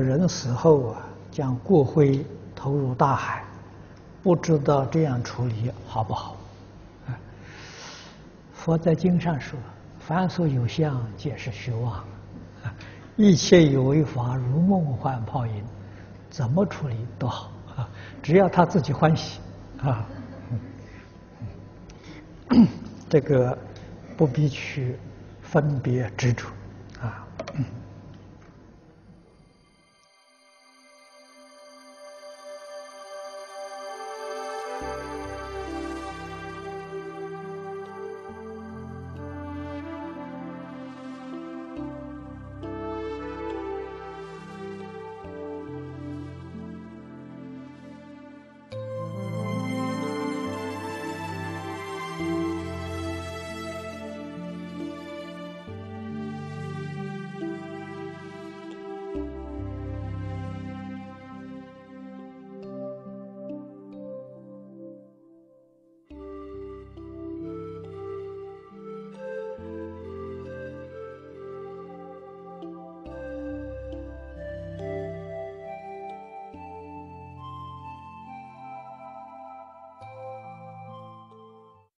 人死后啊将骨灰投入大海不知道这样处理好不好。佛在经上说凡所有相皆是虚妄一切有为法如梦幻泡影怎么处理都好啊只要他自己欢喜啊。这个不必去分别执着